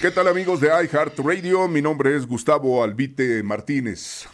¿Qué tal amigos de iHeartRadio? Mi nombre es Gustavo Albite Martínez.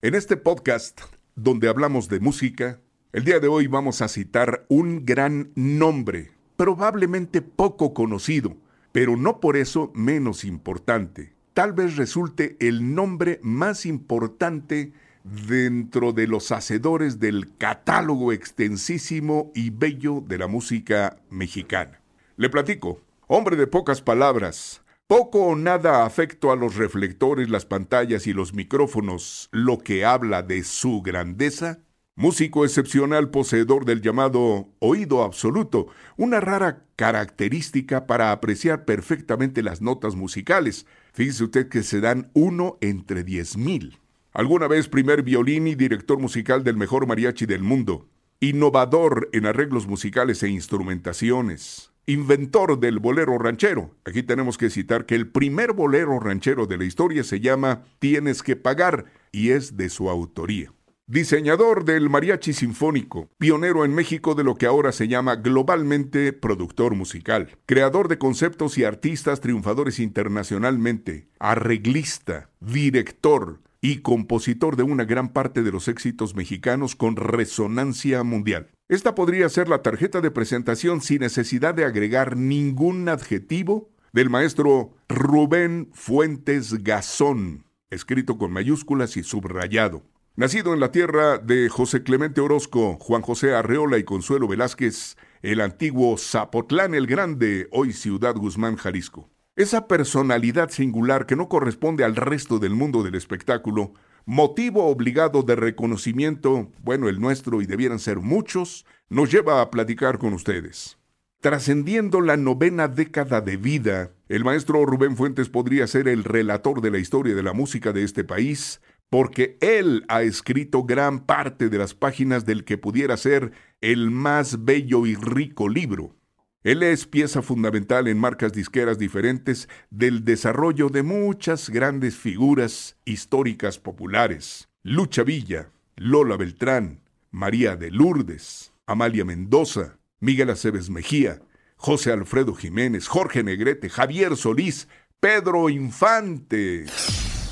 En este podcast, donde hablamos de música, el día de hoy vamos a citar un gran nombre, probablemente poco conocido, pero no por eso menos importante. Tal vez resulte el nombre más importante dentro de los hacedores del catálogo extensísimo y bello de la música mexicana. Le platico, hombre de pocas palabras, poco o nada afecto a los reflectores, las pantallas y los micrófonos, lo que habla de su grandeza. Músico excepcional poseedor del llamado oído absoluto, una rara característica para apreciar perfectamente las notas musicales. Fíjese usted que se dan uno entre diez mil. Alguna vez primer violín y director musical del mejor mariachi del mundo. Innovador en arreglos musicales e instrumentaciones inventor del bolero ranchero. Aquí tenemos que citar que el primer bolero ranchero de la historia se llama Tienes que pagar y es de su autoría. Diseñador del mariachi sinfónico, pionero en México de lo que ahora se llama globalmente productor musical, creador de conceptos y artistas triunfadores internacionalmente, arreglista, director y compositor de una gran parte de los éxitos mexicanos con resonancia mundial. Esta podría ser la tarjeta de presentación sin necesidad de agregar ningún adjetivo del maestro Rubén Fuentes Gazón, escrito con mayúsculas y subrayado. Nacido en la tierra de José Clemente Orozco, Juan José Arreola y Consuelo Velázquez, el antiguo Zapotlán el Grande, hoy Ciudad Guzmán, Jalisco. Esa personalidad singular que no corresponde al resto del mundo del espectáculo motivo obligado de reconocimiento, bueno, el nuestro y debieran ser muchos, nos lleva a platicar con ustedes. Trascendiendo la novena década de vida, el maestro Rubén Fuentes podría ser el relator de la historia de la música de este país, porque él ha escrito gran parte de las páginas del que pudiera ser el más bello y rico libro. Él es pieza fundamental en marcas disqueras diferentes del desarrollo de muchas grandes figuras históricas populares. Lucha Villa, Lola Beltrán, María de Lourdes, Amalia Mendoza, Miguel Aceves Mejía, José Alfredo Jiménez, Jorge Negrete, Javier Solís, Pedro Infante.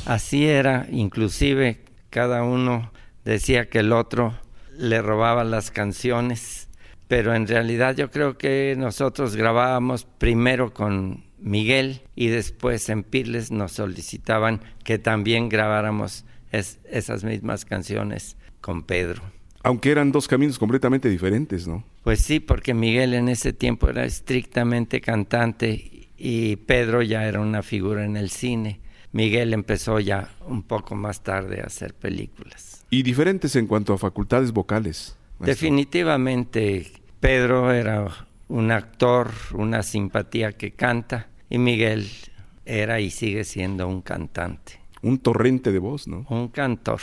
Así era, inclusive cada uno decía que el otro le robaba las canciones pero en realidad yo creo que nosotros grabábamos primero con Miguel y después en Pirles nos solicitaban que también grabáramos esas mismas canciones con Pedro. Aunque eran dos caminos completamente diferentes, ¿no? Pues sí, porque Miguel en ese tiempo era estrictamente cantante y Pedro ya era una figura en el cine. Miguel empezó ya un poco más tarde a hacer películas. Y diferentes en cuanto a facultades vocales. Definitivamente Pedro era un actor, una simpatía que canta, y Miguel era y sigue siendo un cantante. Un torrente de voz, ¿no? Un cantor.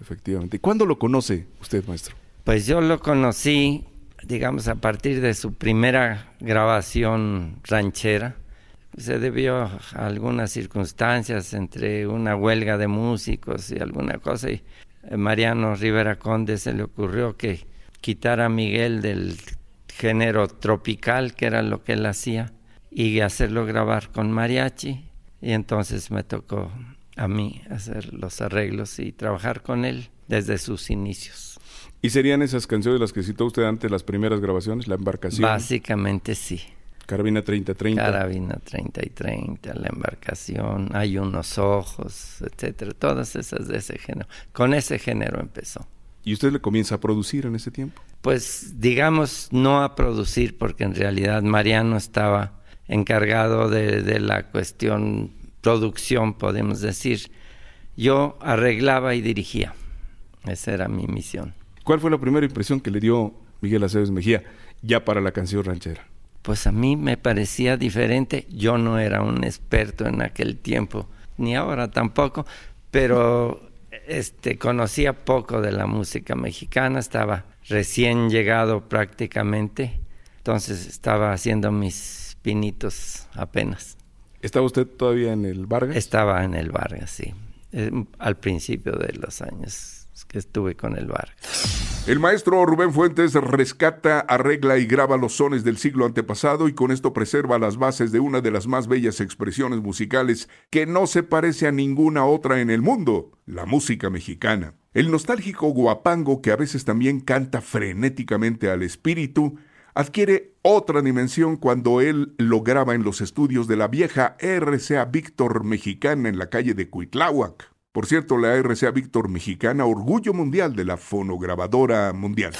Efectivamente. ¿Y cuándo lo conoce usted, maestro? Pues yo lo conocí, digamos, a partir de su primera grabación ranchera. Se debió a algunas circunstancias entre una huelga de músicos y alguna cosa, y Mariano Rivera Conde se le ocurrió que quitar a Miguel del género tropical, que era lo que él hacía, y hacerlo grabar con mariachi. Y entonces me tocó a mí hacer los arreglos y trabajar con él desde sus inicios. ¿Y serían esas canciones las que citó usted antes, las primeras grabaciones, la embarcación? Básicamente sí. Carabina 3030. Carabina 30 y 30, la embarcación, hay unos ojos, etcétera, todas esas de ese género. Con ese género empezó. ¿Y usted le comienza a producir en ese tiempo? Pues digamos no a producir porque en realidad Mariano estaba encargado de, la cuestión producción, podemos decir. Yo arreglaba y dirigía. Esa era mi misión. ¿Cuál fue la primera impresión que le dio Miguel Aceves Mejía, ya para la canción ranchera? Pues a mí me parecía diferente. Yo no era un experto en aquel tiempo, ni ahora tampoco, pero este conocía poco de la música mexicana, estaba recién llegado prácticamente, entonces estaba haciendo mis pinitos apenas. ¿Estaba usted todavía en el Vargas? Estaba en el Vargas, sí, eh, al principio de los años que estuve con el Vargas. El maestro Rubén Fuentes rescata, arregla y graba los sones del siglo antepasado y con esto preserva las bases de una de las más bellas expresiones musicales que no se parece a ninguna otra en el mundo, la música mexicana. El nostálgico guapango que a veces también canta frenéticamente al espíritu, adquiere otra dimensión cuando él lo graba en los estudios de la vieja RCA Víctor Mexicana en la calle de Cuitláhuac. Por cierto, la RCA Víctor Mexicana, orgullo mundial de la fonograbadora mundial.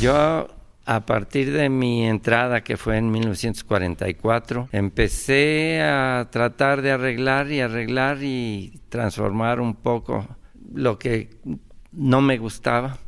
Yo, a partir de mi entrada, que fue en 1944, empecé a tratar de arreglar y arreglar y transformar un poco lo que no me gustaba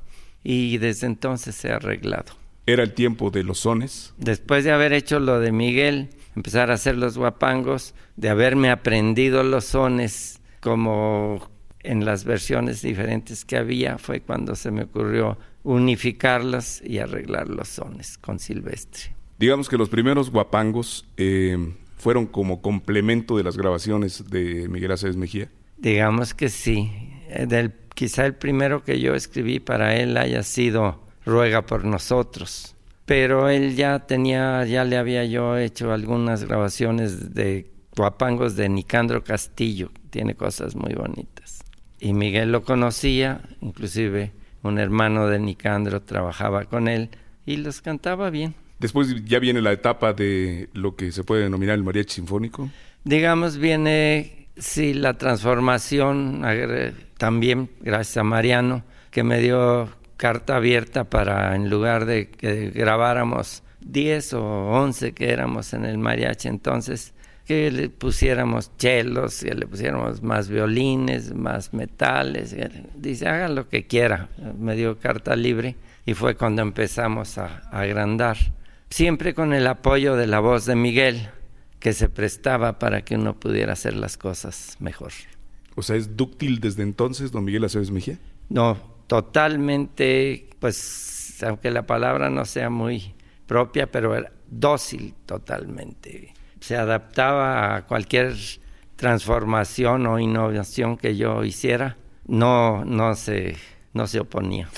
y desde entonces he arreglado. ¿Era el tiempo de los sones? Después de haber hecho lo de Miguel, empezar a hacer los guapangos, de haberme aprendido los sones como en las versiones diferentes que había fue cuando se me ocurrió unificarlas y arreglar los sones con Silvestre. Digamos que los primeros guapangos eh, fueron como complemento de las grabaciones de Miguel Aceves Mejía. Digamos que sí. Eh, del, quizá el primero que yo escribí para él haya sido Ruega por nosotros. Pero él ya tenía, ya le había yo hecho algunas grabaciones de guapangos de Nicandro Castillo. Tiene cosas muy bonitas y Miguel lo conocía, inclusive un hermano de Nicandro trabajaba con él y los cantaba bien. Después ya viene la etapa de lo que se puede denominar el mariachi sinfónico. Digamos, viene, sí, la transformación, también gracias a Mariano, que me dio carta abierta para, en lugar de que grabáramos 10 o 11 que éramos en el mariachi entonces, que le pusiéramos chelos, que le pusiéramos más violines, más metales. Dice, haga lo que quiera. Me dio carta libre y fue cuando empezamos a, agrandar. Siempre con el apoyo de la voz de Miguel, que se prestaba para que uno pudiera hacer las cosas mejor. O sea, ¿es dúctil desde entonces, don Miguel Aceves Mejía? No, totalmente, pues, aunque la palabra no sea muy propia, pero era dócil totalmente se adaptaba a cualquier transformación o innovación que yo hiciera, no, no, se, no se oponía.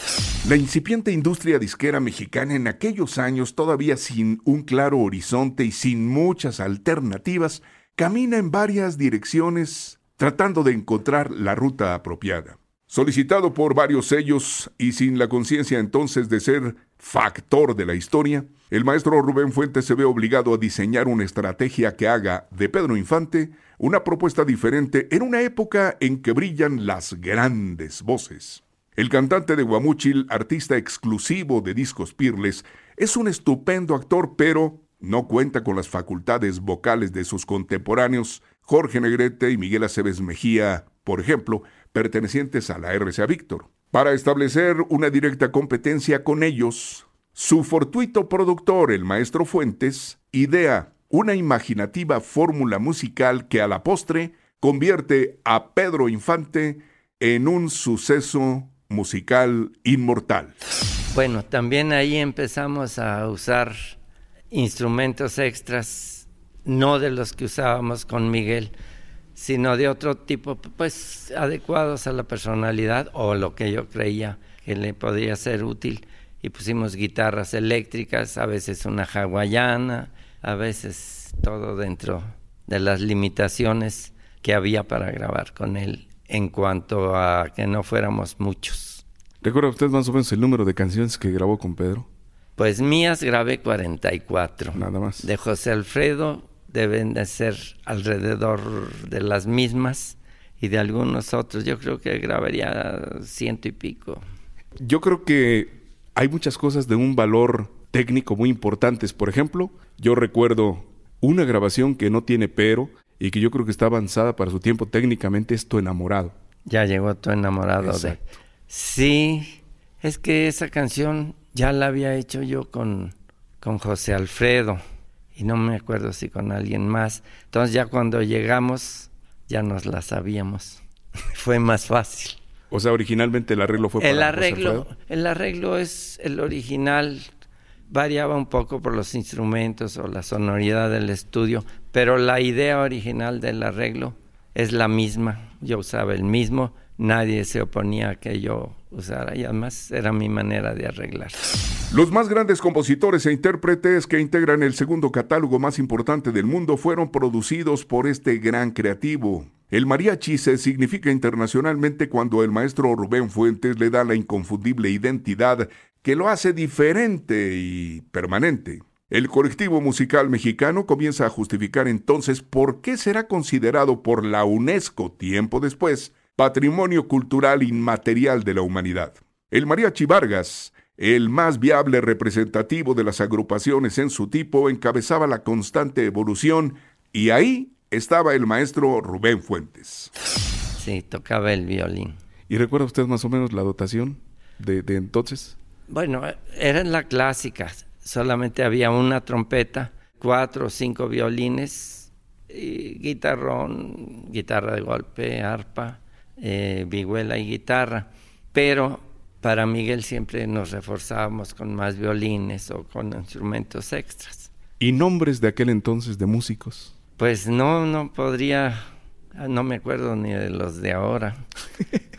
La incipiente industria disquera mexicana en aquellos años, todavía sin un claro horizonte y sin muchas alternativas, camina en varias direcciones tratando de encontrar la ruta apropiada. Solicitado por varios sellos y sin la conciencia entonces de ser factor de la historia, el maestro Rubén Fuentes se ve obligado a diseñar una estrategia que haga de Pedro Infante una propuesta diferente en una época en que brillan las grandes voces. El cantante de Guamúchil, artista exclusivo de discos Pirles, es un estupendo actor, pero no cuenta con las facultades vocales de sus contemporáneos Jorge Negrete y Miguel Aceves Mejía, por ejemplo, pertenecientes a la RCA Víctor. Para establecer una directa competencia con ellos, su fortuito productor, el maestro Fuentes, idea una imaginativa fórmula musical que a la postre convierte a Pedro Infante en un suceso musical inmortal. Bueno, también ahí empezamos a usar instrumentos extras, no de los que usábamos con Miguel, sino de otro tipo, pues adecuados a la personalidad o lo que yo creía que le podría ser útil. Y pusimos guitarras eléctricas, a veces una hawaiana, a veces todo dentro de las limitaciones que había para grabar con él en cuanto a que no fuéramos muchos. ¿Recuerda usted más o menos el número de canciones que grabó con Pedro? Pues mías grabé 44. Nada más. De José Alfredo deben de ser alrededor de las mismas y de algunos otros. Yo creo que grabaría ciento y pico. Yo creo que hay muchas cosas de un valor técnico muy importantes. Por ejemplo, yo recuerdo una grabación que no tiene pero y que yo creo que está avanzada para su tiempo técnicamente es Tu enamorado. Ya llegó Tu enamorado de... Sí, es que esa canción ya la había hecho yo con, con José Alfredo y no me acuerdo si con alguien más. Entonces ya cuando llegamos ya nos la sabíamos. fue más fácil. O sea, originalmente el arreglo fue El arreglo, el arreglo es el original, variaba un poco por los instrumentos o la sonoridad del estudio, pero la idea original del arreglo es la misma. Yo usaba el mismo, nadie se oponía a que yo usara y además era mi manera de arreglar. Los más grandes compositores e intérpretes que integran el segundo catálogo más importante del mundo fueron producidos por este gran creativo. El mariachi se significa internacionalmente cuando el maestro Rubén Fuentes le da la inconfundible identidad que lo hace diferente y permanente. El colectivo musical mexicano comienza a justificar entonces por qué será considerado por la UNESCO tiempo después Patrimonio Cultural Inmaterial de la Humanidad. El Mariachi Vargas, el más viable representativo de las agrupaciones en su tipo, encabezaba la constante evolución y ahí estaba el maestro Rubén Fuentes. Sí, tocaba el violín. ¿Y recuerda usted más o menos la dotación de, de entonces? Bueno, era la clásica, solamente había una trompeta, cuatro o cinco violines, y guitarrón, guitarra de golpe, arpa, eh, vihuela y guitarra. Pero para Miguel siempre nos reforzábamos con más violines o con instrumentos extras. ¿Y nombres de aquel entonces de músicos? Pues no, no podría, no me acuerdo ni de los de ahora.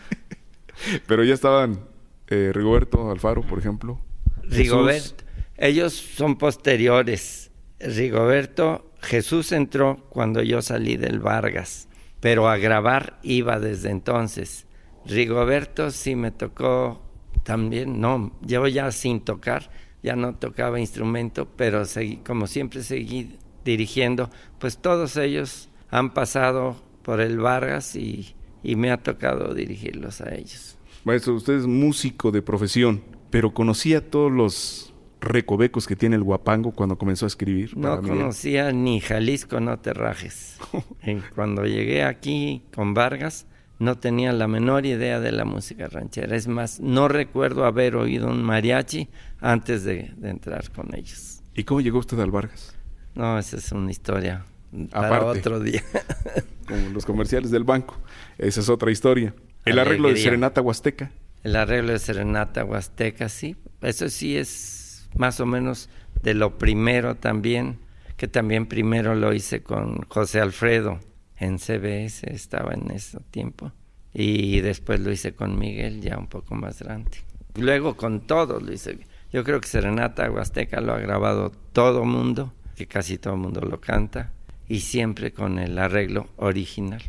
Pero ya estaban eh, Rigoberto Alfaro, por ejemplo. Rigoberto, ellos son posteriores. Rigoberto, Jesús entró cuando yo salí del Vargas, pero a grabar iba desde entonces. Rigoberto sí me tocó también, no, llevo ya sin tocar, ya no tocaba instrumento, pero seguí, como siempre seguí dirigiendo, pues todos ellos han pasado por el Vargas y, y me ha tocado dirigirlos a ellos. Maestro, usted es músico de profesión, pero conocía todos los recovecos que tiene el guapango cuando comenzó a escribir. No conocía ni Jalisco, no te rajes. En- Cuando llegué aquí con Vargas, no tenía la menor idea de la música ranchera. Es más, no recuerdo haber oído un mariachi antes de, de entrar con ellos. ¿Y cómo llegó usted al Vargas? No, esa es una historia para Aparte. otro día. Como los comerciales del banco. Esa es otra historia. El Alegría. arreglo de Serenata Huasteca. El arreglo de Serenata Huasteca, sí. Eso sí es más o menos de lo primero también, que también primero lo hice con José Alfredo en CBS, estaba en ese tiempo. Y después lo hice con Miguel, ya un poco más grande. Luego con todos lo hice. Yo creo que Serenata Huasteca lo ha grabado todo mundo, que casi todo mundo lo canta, y siempre con el arreglo original.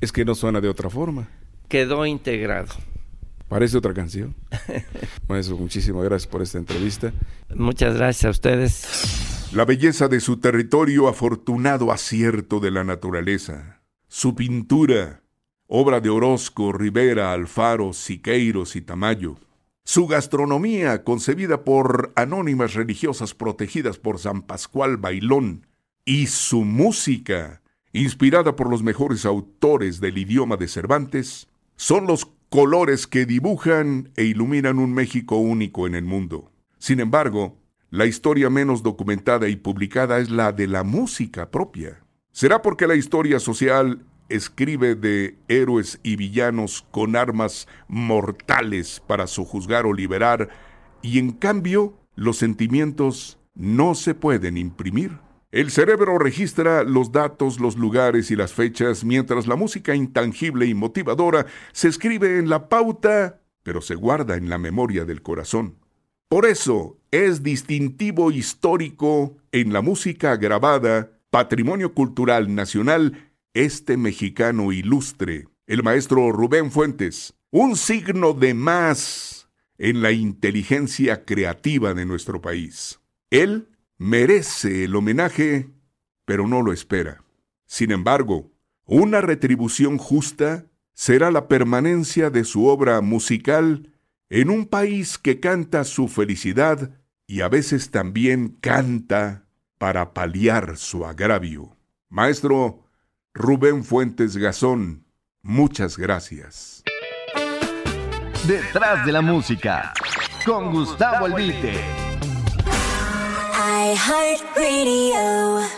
Es que no suena de otra forma. Quedó integrado. Parece otra canción. Maestro, muchísimas gracias por esta entrevista. Muchas gracias a ustedes. La belleza de su territorio, afortunado acierto de la naturaleza. Su pintura, obra de Orozco, Rivera, Alfaro, Siqueiros y Tamayo. Su gastronomía, concebida por anónimas religiosas protegidas por San Pascual Bailón. Y su música, inspirada por los mejores autores del idioma de Cervantes, son los colores que dibujan e iluminan un México único en el mundo. Sin embargo, la historia menos documentada y publicada es la de la música propia. ¿Será porque la historia social escribe de héroes y villanos con armas mortales para sojuzgar o liberar, y en cambio los sentimientos no se pueden imprimir? El cerebro registra los datos, los lugares y las fechas, mientras la música intangible y motivadora se escribe en la pauta, pero se guarda en la memoria del corazón. Por eso es distintivo histórico en la música grabada, patrimonio cultural nacional, este mexicano ilustre, el maestro Rubén Fuentes, un signo de más en la inteligencia creativa de nuestro país. Él merece el homenaje, pero no lo espera. Sin embargo, una retribución justa será la permanencia de su obra musical en un país que canta su felicidad y a veces también canta para paliar su agravio. Maestro Rubén Fuentes Gazón, muchas gracias. Detrás de la música, con Gustavo Albite. iHeartRadio.